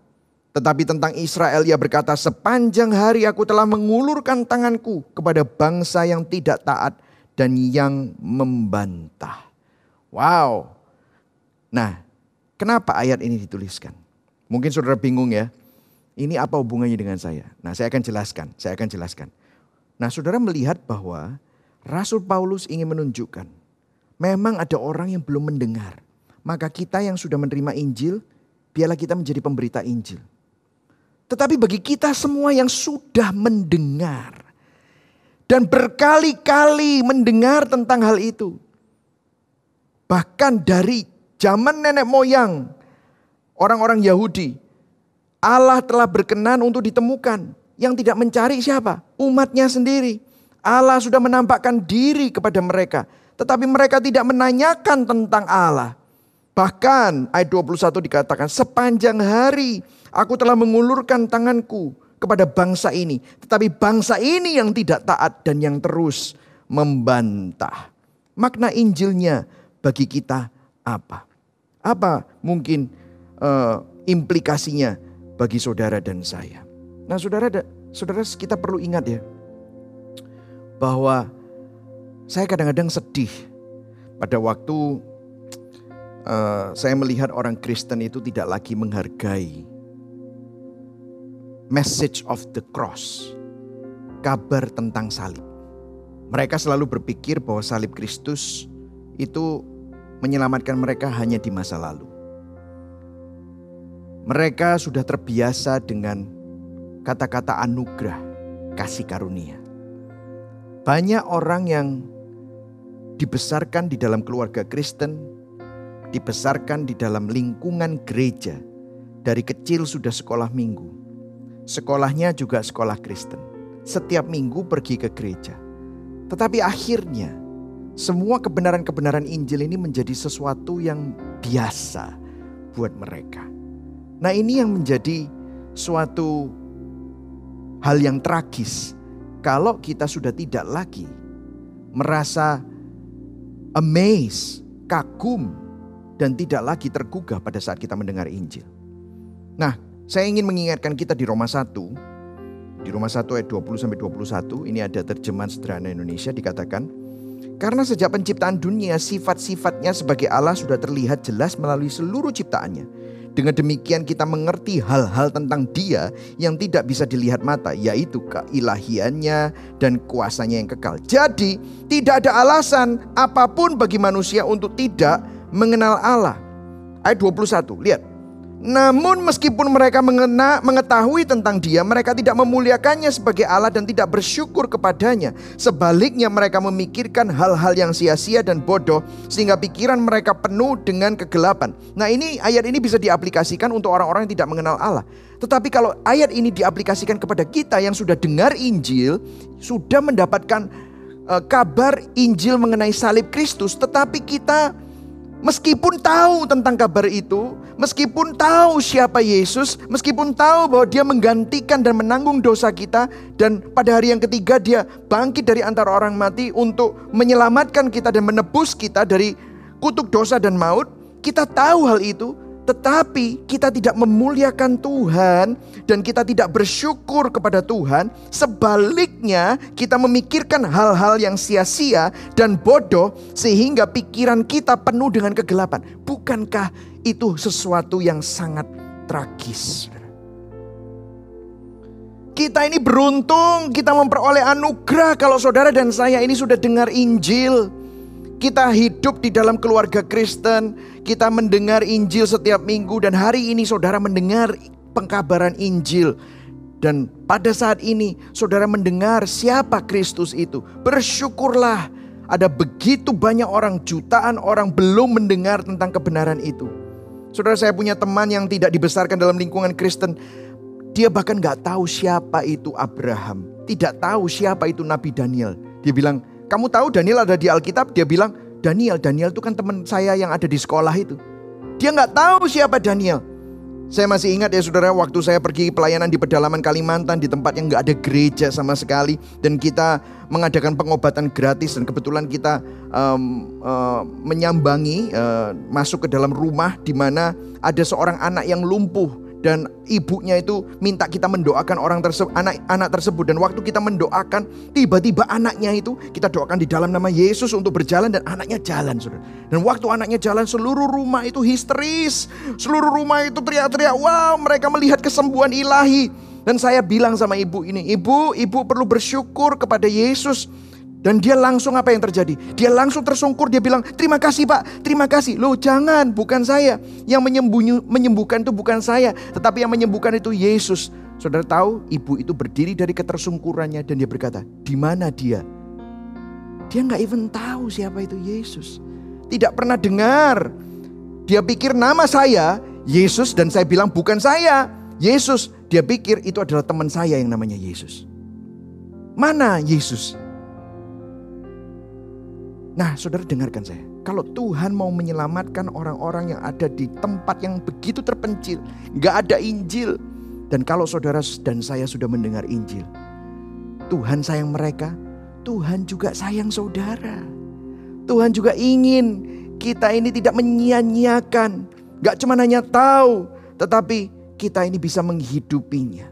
Tetapi tentang Israel ia berkata, sepanjang hari aku telah mengulurkan tanganku kepada bangsa yang tidak taat dan yang membantah. Wow. Nah, kenapa ayat ini dituliskan? Mungkin saudara bingung ya. Ini apa hubungannya dengan saya? Nah, saya akan jelaskan. Saya akan jelaskan. Nah, saudara melihat bahwa Rasul Paulus ingin menunjukkan memang ada orang yang belum mendengar. Maka kita yang sudah menerima Injil, biarlah kita menjadi pemberita Injil. Tetapi bagi kita semua yang sudah mendengar dan berkali-kali mendengar tentang hal itu, bahkan dari zaman nenek moyang orang-orang Yahudi, Allah telah berkenan untuk ditemukan. Yang tidak mencari siapa? Umatnya sendiri. Allah sudah menampakkan diri kepada mereka. Tetapi mereka tidak menanyakan tentang Allah. Bahkan ayat 21 dikatakan sepanjang hari Aku telah mengulurkan tanganku kepada bangsa ini. Tetapi bangsa ini yang tidak taat dan yang terus membantah. Makna Injilnya bagi kita apa? Apa mungkin uh, implikasinya bagi saudara dan saya? Nah saudara, saudara kita perlu ingat ya. Bahwa saya kadang-kadang sedih pada waktu uh, saya melihat orang Kristen itu tidak lagi menghargai message of the cross. Kabar tentang salib. Mereka selalu berpikir bahwa salib Kristus itu menyelamatkan mereka hanya di masa lalu. Mereka sudah terbiasa dengan kata-kata anugerah, kasih karunia. Banyak orang yang dibesarkan di dalam keluarga Kristen, dibesarkan di dalam lingkungan gereja, dari kecil sudah sekolah minggu. Sekolahnya juga sekolah Kristen. Setiap minggu pergi ke gereja. Tetapi akhirnya semua kebenaran-kebenaran Injil ini menjadi sesuatu yang biasa buat mereka. Nah, ini yang menjadi suatu hal yang tragis kalau kita sudah tidak lagi merasa amazed, kagum dan tidak lagi tergugah pada saat kita mendengar Injil. Nah, saya ingin mengingatkan kita di Roma 1 di Roma 1 ayat 20 sampai 21 ini ada terjemahan sederhana Indonesia dikatakan karena sejak penciptaan dunia sifat-sifatnya sebagai Allah sudah terlihat jelas melalui seluruh ciptaannya dengan demikian kita mengerti hal-hal tentang dia yang tidak bisa dilihat mata, yaitu keilahiannya dan kuasanya yang kekal. Jadi tidak ada alasan apa pun bagi manusia untuk tidak mengenal Allah. Ayat 21, lihat. Namun meskipun mereka mengena, mengetahui tentang dia, mereka tidak memuliakannya sebagai Allah dan tidak bersyukur kepadanya. Sebaliknya mereka memikirkan hal-hal yang sia-sia dan bodoh sehingga pikiran mereka penuh dengan kegelapan. Nah ini ayat ini bisa diaplikasikan untuk orang-orang yang tidak mengenal Allah. Tetapi kalau ayat ini diaplikasikan kepada kita yang sudah dengar Injil, sudah mendapatkan uh, kabar Injil mengenai salib Kristus, tetapi kita Meskipun tahu tentang kabar itu, meskipun tahu siapa Yesus, meskipun tahu bahwa dia menggantikan dan menanggung dosa kita dan pada hari yang ketiga dia bangkit dari antara orang mati untuk menyelamatkan kita dan menebus kita dari kutuk dosa dan maut, kita tahu hal itu, tetapi kita tidak memuliakan Tuhan dan kita tidak bersyukur kepada Tuhan. Sebaliknya, kita memikirkan hal-hal yang sia-sia dan bodoh, sehingga pikiran kita penuh dengan kegelapan. Bukankah itu sesuatu yang sangat tragis? Kita ini beruntung, kita memperoleh anugerah kalau saudara dan saya ini sudah dengar Injil. Kita hidup di dalam keluarga Kristen, kita mendengar Injil setiap minggu dan hari ini saudara mendengar pengkabaran Injil. Dan pada saat ini saudara mendengar siapa Kristus itu. Bersyukurlah ada begitu banyak orang, jutaan orang belum mendengar tentang kebenaran itu. Saudara saya punya teman yang tidak dibesarkan dalam lingkungan Kristen. Dia bahkan gak tahu siapa itu Abraham. Tidak tahu siapa itu Nabi Daniel. Dia bilang, kamu tahu Daniel ada di Alkitab? Dia bilang, Daniel, Daniel itu kan teman saya yang ada di sekolah itu. Dia nggak tahu siapa Daniel. Saya masih ingat ya saudara waktu saya pergi pelayanan di pedalaman Kalimantan di tempat yang nggak ada gereja sama sekali dan kita mengadakan pengobatan gratis dan kebetulan kita um, uh, menyambangi uh, masuk ke dalam rumah di mana ada seorang anak yang lumpuh dan ibunya itu minta kita mendoakan orang tersebut anak anak tersebut dan waktu kita mendoakan tiba-tiba anaknya itu kita doakan di dalam nama Yesus untuk berjalan dan anaknya jalan Saudara. Dan waktu anaknya jalan seluruh rumah itu histeris. Seluruh rumah itu teriak-teriak, "Wow, mereka melihat kesembuhan ilahi." Dan saya bilang sama ibu ini, "Ibu, ibu perlu bersyukur kepada Yesus." Dan dia langsung apa yang terjadi? Dia langsung tersungkur, dia bilang, terima kasih pak, terima kasih. Loh jangan, bukan saya. Yang menyembuhkan itu bukan saya. Tetapi yang menyembuhkan itu Yesus. Saudara tahu, ibu itu berdiri dari ketersungkurannya dan dia berkata, di mana dia? Dia nggak even tahu siapa itu Yesus. Tidak pernah dengar. Dia pikir nama saya Yesus dan saya bilang bukan saya. Yesus, dia pikir itu adalah teman saya yang namanya Yesus. Mana Yesus? Nah, saudara dengarkan saya. Kalau Tuhan mau menyelamatkan orang-orang yang ada di tempat yang begitu terpencil, nggak ada Injil, dan kalau saudara dan saya sudah mendengar Injil, Tuhan sayang mereka, Tuhan juga sayang saudara. Tuhan juga ingin kita ini tidak menyia-nyiakan, nggak cuma hanya tahu, tetapi kita ini bisa menghidupinya.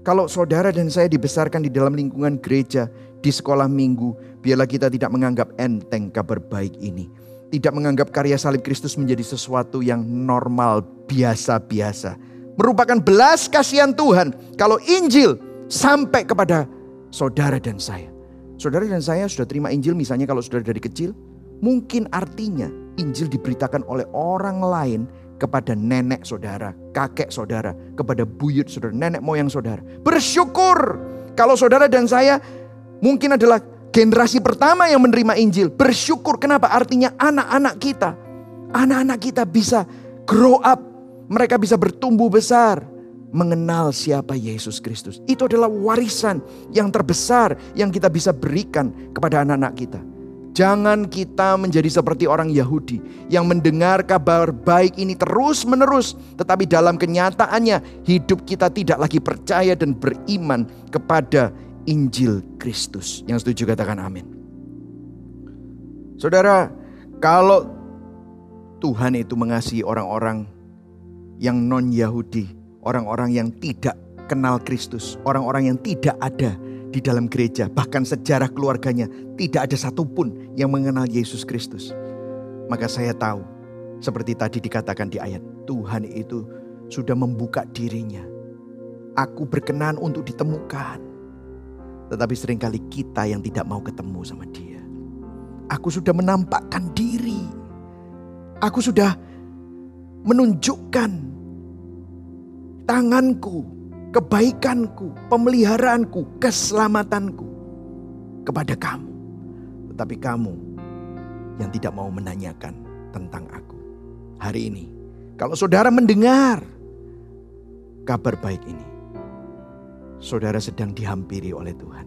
Kalau saudara dan saya dibesarkan di dalam lingkungan gereja, di sekolah minggu, biarlah kita tidak menganggap enteng kabar baik ini. Tidak menganggap karya salib Kristus menjadi sesuatu yang normal, biasa-biasa. merupakan belas kasihan Tuhan kalau Injil sampai kepada saudara dan saya. Saudara dan saya sudah terima Injil misalnya kalau saudara dari kecil, mungkin artinya Injil diberitakan oleh orang lain kepada nenek saudara, kakek saudara, kepada buyut saudara, nenek moyang saudara. Bersyukur kalau saudara dan saya mungkin adalah generasi pertama yang menerima Injil. Bersyukur kenapa? Artinya anak-anak kita, anak-anak kita bisa grow up, mereka bisa bertumbuh besar mengenal siapa Yesus Kristus. Itu adalah warisan yang terbesar yang kita bisa berikan kepada anak-anak kita. Jangan kita menjadi seperti orang Yahudi yang mendengar kabar baik ini terus-menerus, tetapi dalam kenyataannya hidup kita tidak lagi percaya dan beriman kepada Injil Kristus. Yang setuju katakan amin. Saudara, kalau Tuhan itu mengasihi orang-orang yang non-Yahudi, orang-orang yang tidak kenal Kristus, orang-orang yang tidak ada di dalam gereja, bahkan sejarah keluarganya tidak ada satupun yang mengenal Yesus Kristus. Maka saya tahu, seperti tadi dikatakan di ayat, Tuhan itu sudah membuka dirinya. Aku berkenan untuk ditemukan. Tetapi sering kali kita yang tidak mau ketemu sama dia. Aku sudah menampakkan diri. Aku sudah menunjukkan tanganku kebaikanku, pemeliharaanku, keselamatanku kepada kamu. Tetapi kamu yang tidak mau menanyakan tentang aku. Hari ini, kalau saudara mendengar kabar baik ini, saudara sedang dihampiri oleh Tuhan.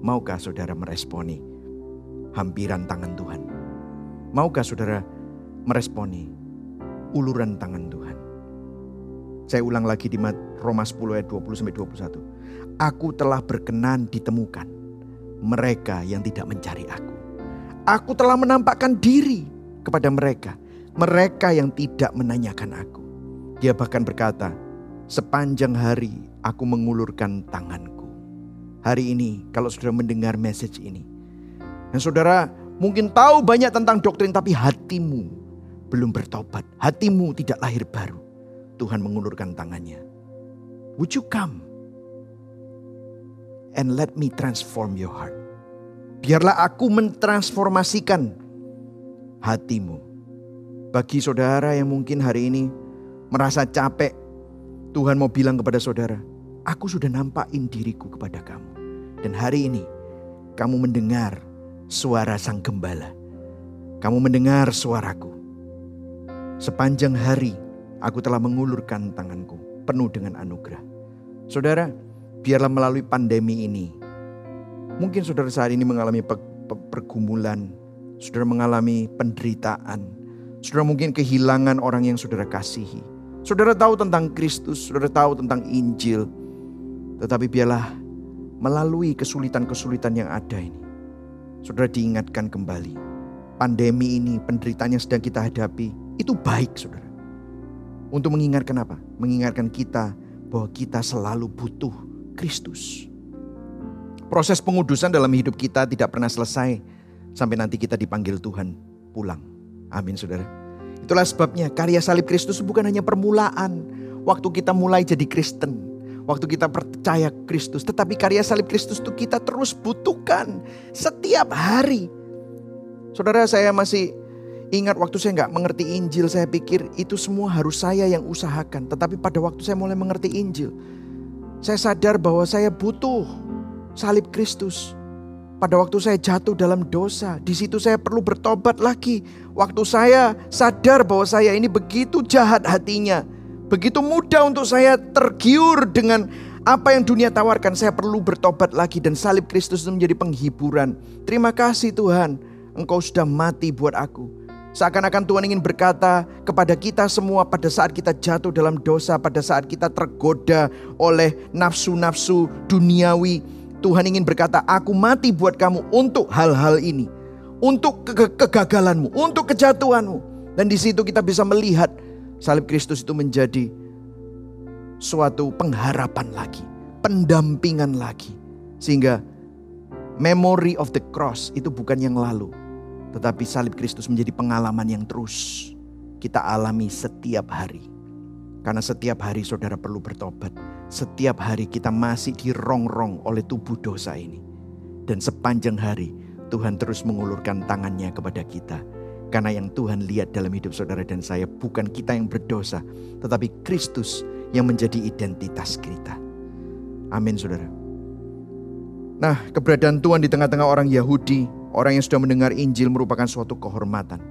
Maukah saudara meresponi hampiran tangan Tuhan? Maukah saudara meresponi uluran tangan Tuhan? Saya ulang lagi di Roma 10 ayat 20 sampai 21. Aku telah berkenan ditemukan mereka yang tidak mencari aku. Aku telah menampakkan diri kepada mereka, mereka yang tidak menanyakan aku. Dia bahkan berkata, sepanjang hari aku mengulurkan tanganku. Hari ini kalau saudara mendengar message ini, dan saudara mungkin tahu banyak tentang doktrin tapi hatimu belum bertobat, hatimu tidak lahir baru. Tuhan mengulurkan tangannya. Would you come and let me transform your heart? Biarlah aku mentransformasikan hatimu. Bagi saudara yang mungkin hari ini merasa capek, Tuhan mau bilang kepada saudara, aku sudah nampakin diriku kepada kamu. Dan hari ini kamu mendengar suara sang gembala. Kamu mendengar suaraku. Sepanjang hari Aku telah mengulurkan tanganku penuh dengan anugerah. Saudara, biarlah melalui pandemi ini. Mungkin saudara saat ini mengalami pergumulan, saudara mengalami penderitaan, saudara mungkin kehilangan orang yang saudara kasihi. Saudara tahu tentang Kristus, saudara tahu tentang Injil. Tetapi biarlah melalui kesulitan-kesulitan yang ada ini. Saudara diingatkan kembali. Pandemi ini, penderitaan yang sedang kita hadapi, itu baik saudara. Untuk mengingatkan apa? Mengingatkan kita bahwa kita selalu butuh Kristus. Proses pengudusan dalam hidup kita tidak pernah selesai sampai nanti kita dipanggil Tuhan pulang. Amin saudara. Itulah sebabnya karya salib Kristus bukan hanya permulaan. Waktu kita mulai jadi Kristen. Waktu kita percaya Kristus. Tetapi karya salib Kristus itu kita terus butuhkan setiap hari. Saudara saya masih Ingat waktu saya nggak mengerti Injil, saya pikir itu semua harus saya yang usahakan. Tetapi pada waktu saya mulai mengerti Injil, saya sadar bahwa saya butuh salib Kristus. Pada waktu saya jatuh dalam dosa, di situ saya perlu bertobat lagi. Waktu saya sadar bahwa saya ini begitu jahat hatinya, begitu mudah untuk saya tergiur dengan apa yang dunia tawarkan, saya perlu bertobat lagi dan salib Kristus itu menjadi penghiburan. Terima kasih Tuhan, Engkau sudah mati buat aku. Seakan-akan Tuhan ingin berkata kepada kita semua pada saat kita jatuh dalam dosa, pada saat kita tergoda oleh nafsu-nafsu duniawi. Tuhan ingin berkata, aku mati buat kamu untuk hal-hal ini. Untuk ke kegagalanmu, untuk kejatuhanmu. Dan di situ kita bisa melihat salib Kristus itu menjadi suatu pengharapan lagi. Pendampingan lagi. Sehingga memory of the cross itu bukan yang lalu tetapi salib Kristus menjadi pengalaman yang terus kita alami setiap hari. Karena setiap hari saudara perlu bertobat. Setiap hari kita masih dirongrong oleh tubuh dosa ini. Dan sepanjang hari Tuhan terus mengulurkan tangannya kepada kita. Karena yang Tuhan lihat dalam hidup saudara dan saya bukan kita yang berdosa. Tetapi Kristus yang menjadi identitas kita. Amin saudara. Nah keberadaan Tuhan di tengah-tengah orang Yahudi. Orang yang sudah mendengar Injil merupakan suatu kehormatan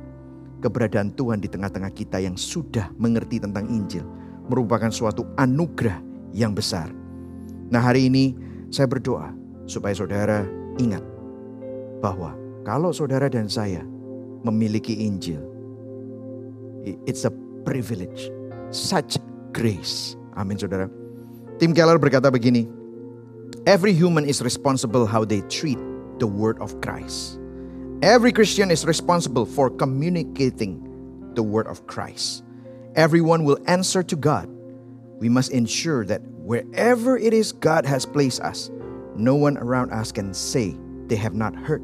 keberadaan Tuhan di tengah-tengah kita yang sudah mengerti tentang Injil merupakan suatu anugerah yang besar. Nah, hari ini saya berdoa supaya saudara ingat bahwa kalau saudara dan saya memiliki Injil, it's a privilege, such grace. Amin, saudara. Tim Keller berkata begini, Every human is responsible how they treat the word of Christ. Every Christian is responsible for communicating the word of Christ. Everyone will answer to God. We must ensure that wherever it is God has placed us, no one around us can say they have not heard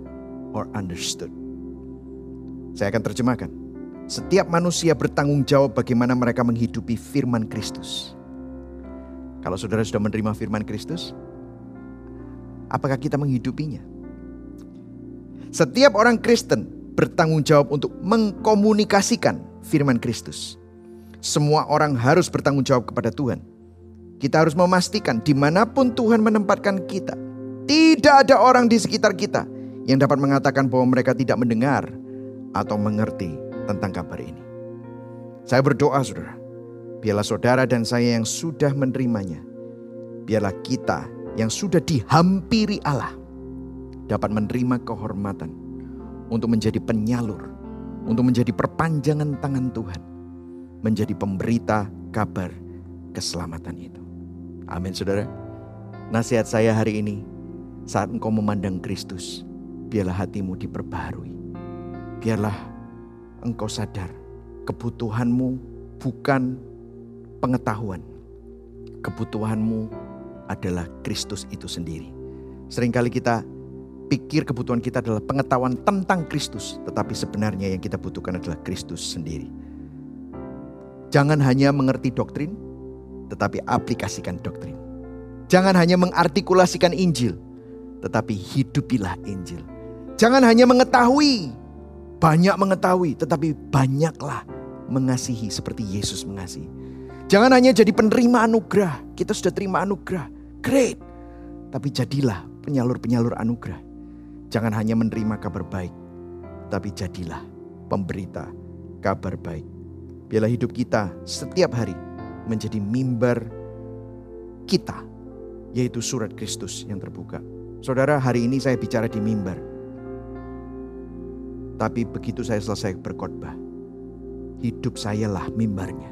or understood. Saya akan terjemahkan. Setiap manusia bertanggung jawab bagaimana mereka menghidupi firman Kristus. Kalau saudara sudah menerima firman Kristus, apakah kita menghidupinya? Setiap orang Kristen bertanggung jawab untuk mengkomunikasikan firman Kristus. Semua orang harus bertanggung jawab kepada Tuhan. Kita harus memastikan di mana pun Tuhan menempatkan kita, tidak ada orang di sekitar kita yang dapat mengatakan bahwa mereka tidak mendengar atau mengerti tentang kabar ini. Saya berdoa saudara, biarlah saudara dan saya yang sudah menerimanya, biarlah kita yang sudah dihampiri Allah, dapat menerima kehormatan untuk menjadi penyalur, untuk menjadi perpanjangan tangan Tuhan, menjadi pemberita kabar keselamatan itu. Amin, saudara. Nasihat saya hari ini, saat engkau memandang Kristus, biarlah hatimu diperbaharui. Biarlah engkau sadar kebutuhanmu bukan pengetahuan. Kebutuhanmu adalah Kristus itu sendiri. Seringkali kita pikir kebutuhan kita adalah pengetahuan tentang Kristus, tetapi sebenarnya yang kita butuhkan adalah Kristus sendiri. Jangan hanya mengerti doktrin, tetapi aplikasikan doktrin. Jangan hanya mengartikulasikan Injil, tetapi hidupilah Injil. Jangan hanya mengetahui, banyak mengetahui, tetapi banyaklah mengasihi seperti Yesus mengasihi. Jangan hanya jadi penerima anugerah, kita sudah terima anugerah, great. Tapi jadilah penyalur-penyalur anugerah Jangan hanya menerima kabar baik, tapi jadilah pemberita kabar baik. Biarlah hidup kita setiap hari menjadi mimbar kita, yaitu surat Kristus yang terbuka. Saudara, hari ini saya bicara di mimbar. Tapi begitu saya selesai berkhotbah, hidup saya lah mimbarnya.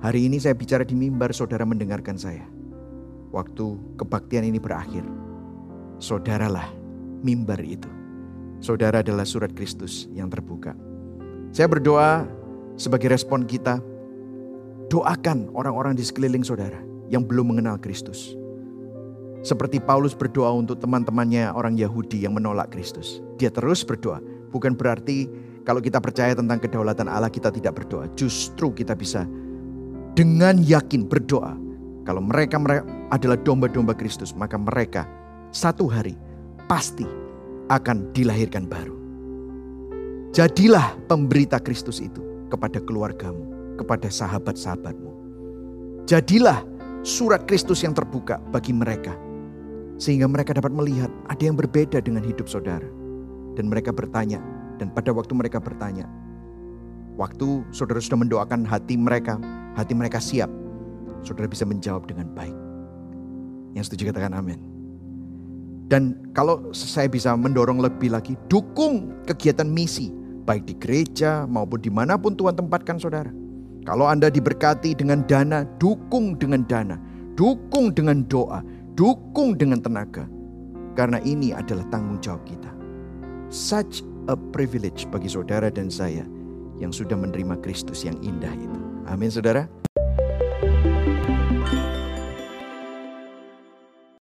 Hari ini saya bicara di mimbar, saudara mendengarkan saya. Waktu kebaktian ini berakhir, saudaralah mimbar itu. Saudara adalah surat Kristus yang terbuka. Saya berdoa sebagai respon kita, doakan orang-orang di sekeliling saudara yang belum mengenal Kristus. Seperti Paulus berdoa untuk teman-temannya orang Yahudi yang menolak Kristus. Dia terus berdoa. Bukan berarti kalau kita percaya tentang kedaulatan Allah kita tidak berdoa. Justru kita bisa dengan yakin berdoa. Kalau mereka, adalah domba-domba Kristus, maka mereka satu hari pasti akan dilahirkan baru. Jadilah pemberita Kristus itu kepada keluargamu, kepada sahabat-sahabatmu. Jadilah surat Kristus yang terbuka bagi mereka. Sehingga mereka dapat melihat ada yang berbeda dengan hidup saudara. Dan mereka bertanya, dan pada waktu mereka bertanya, waktu saudara sudah mendoakan hati mereka, hati mereka siap, saudara bisa menjawab dengan baik. Yang setuju katakan amin. Dan kalau saya bisa mendorong lebih lagi, dukung kegiatan misi. Baik di gereja maupun di mana pun Tuhan tempatkan saudara. Kalau Anda diberkati dengan dana, dukung dengan dana. Dukung dengan doa. Dukung dengan tenaga. Karena ini adalah tanggung jawab kita. Such a privilege bagi saudara dan saya yang sudah menerima Kristus yang indah itu. Amin saudara.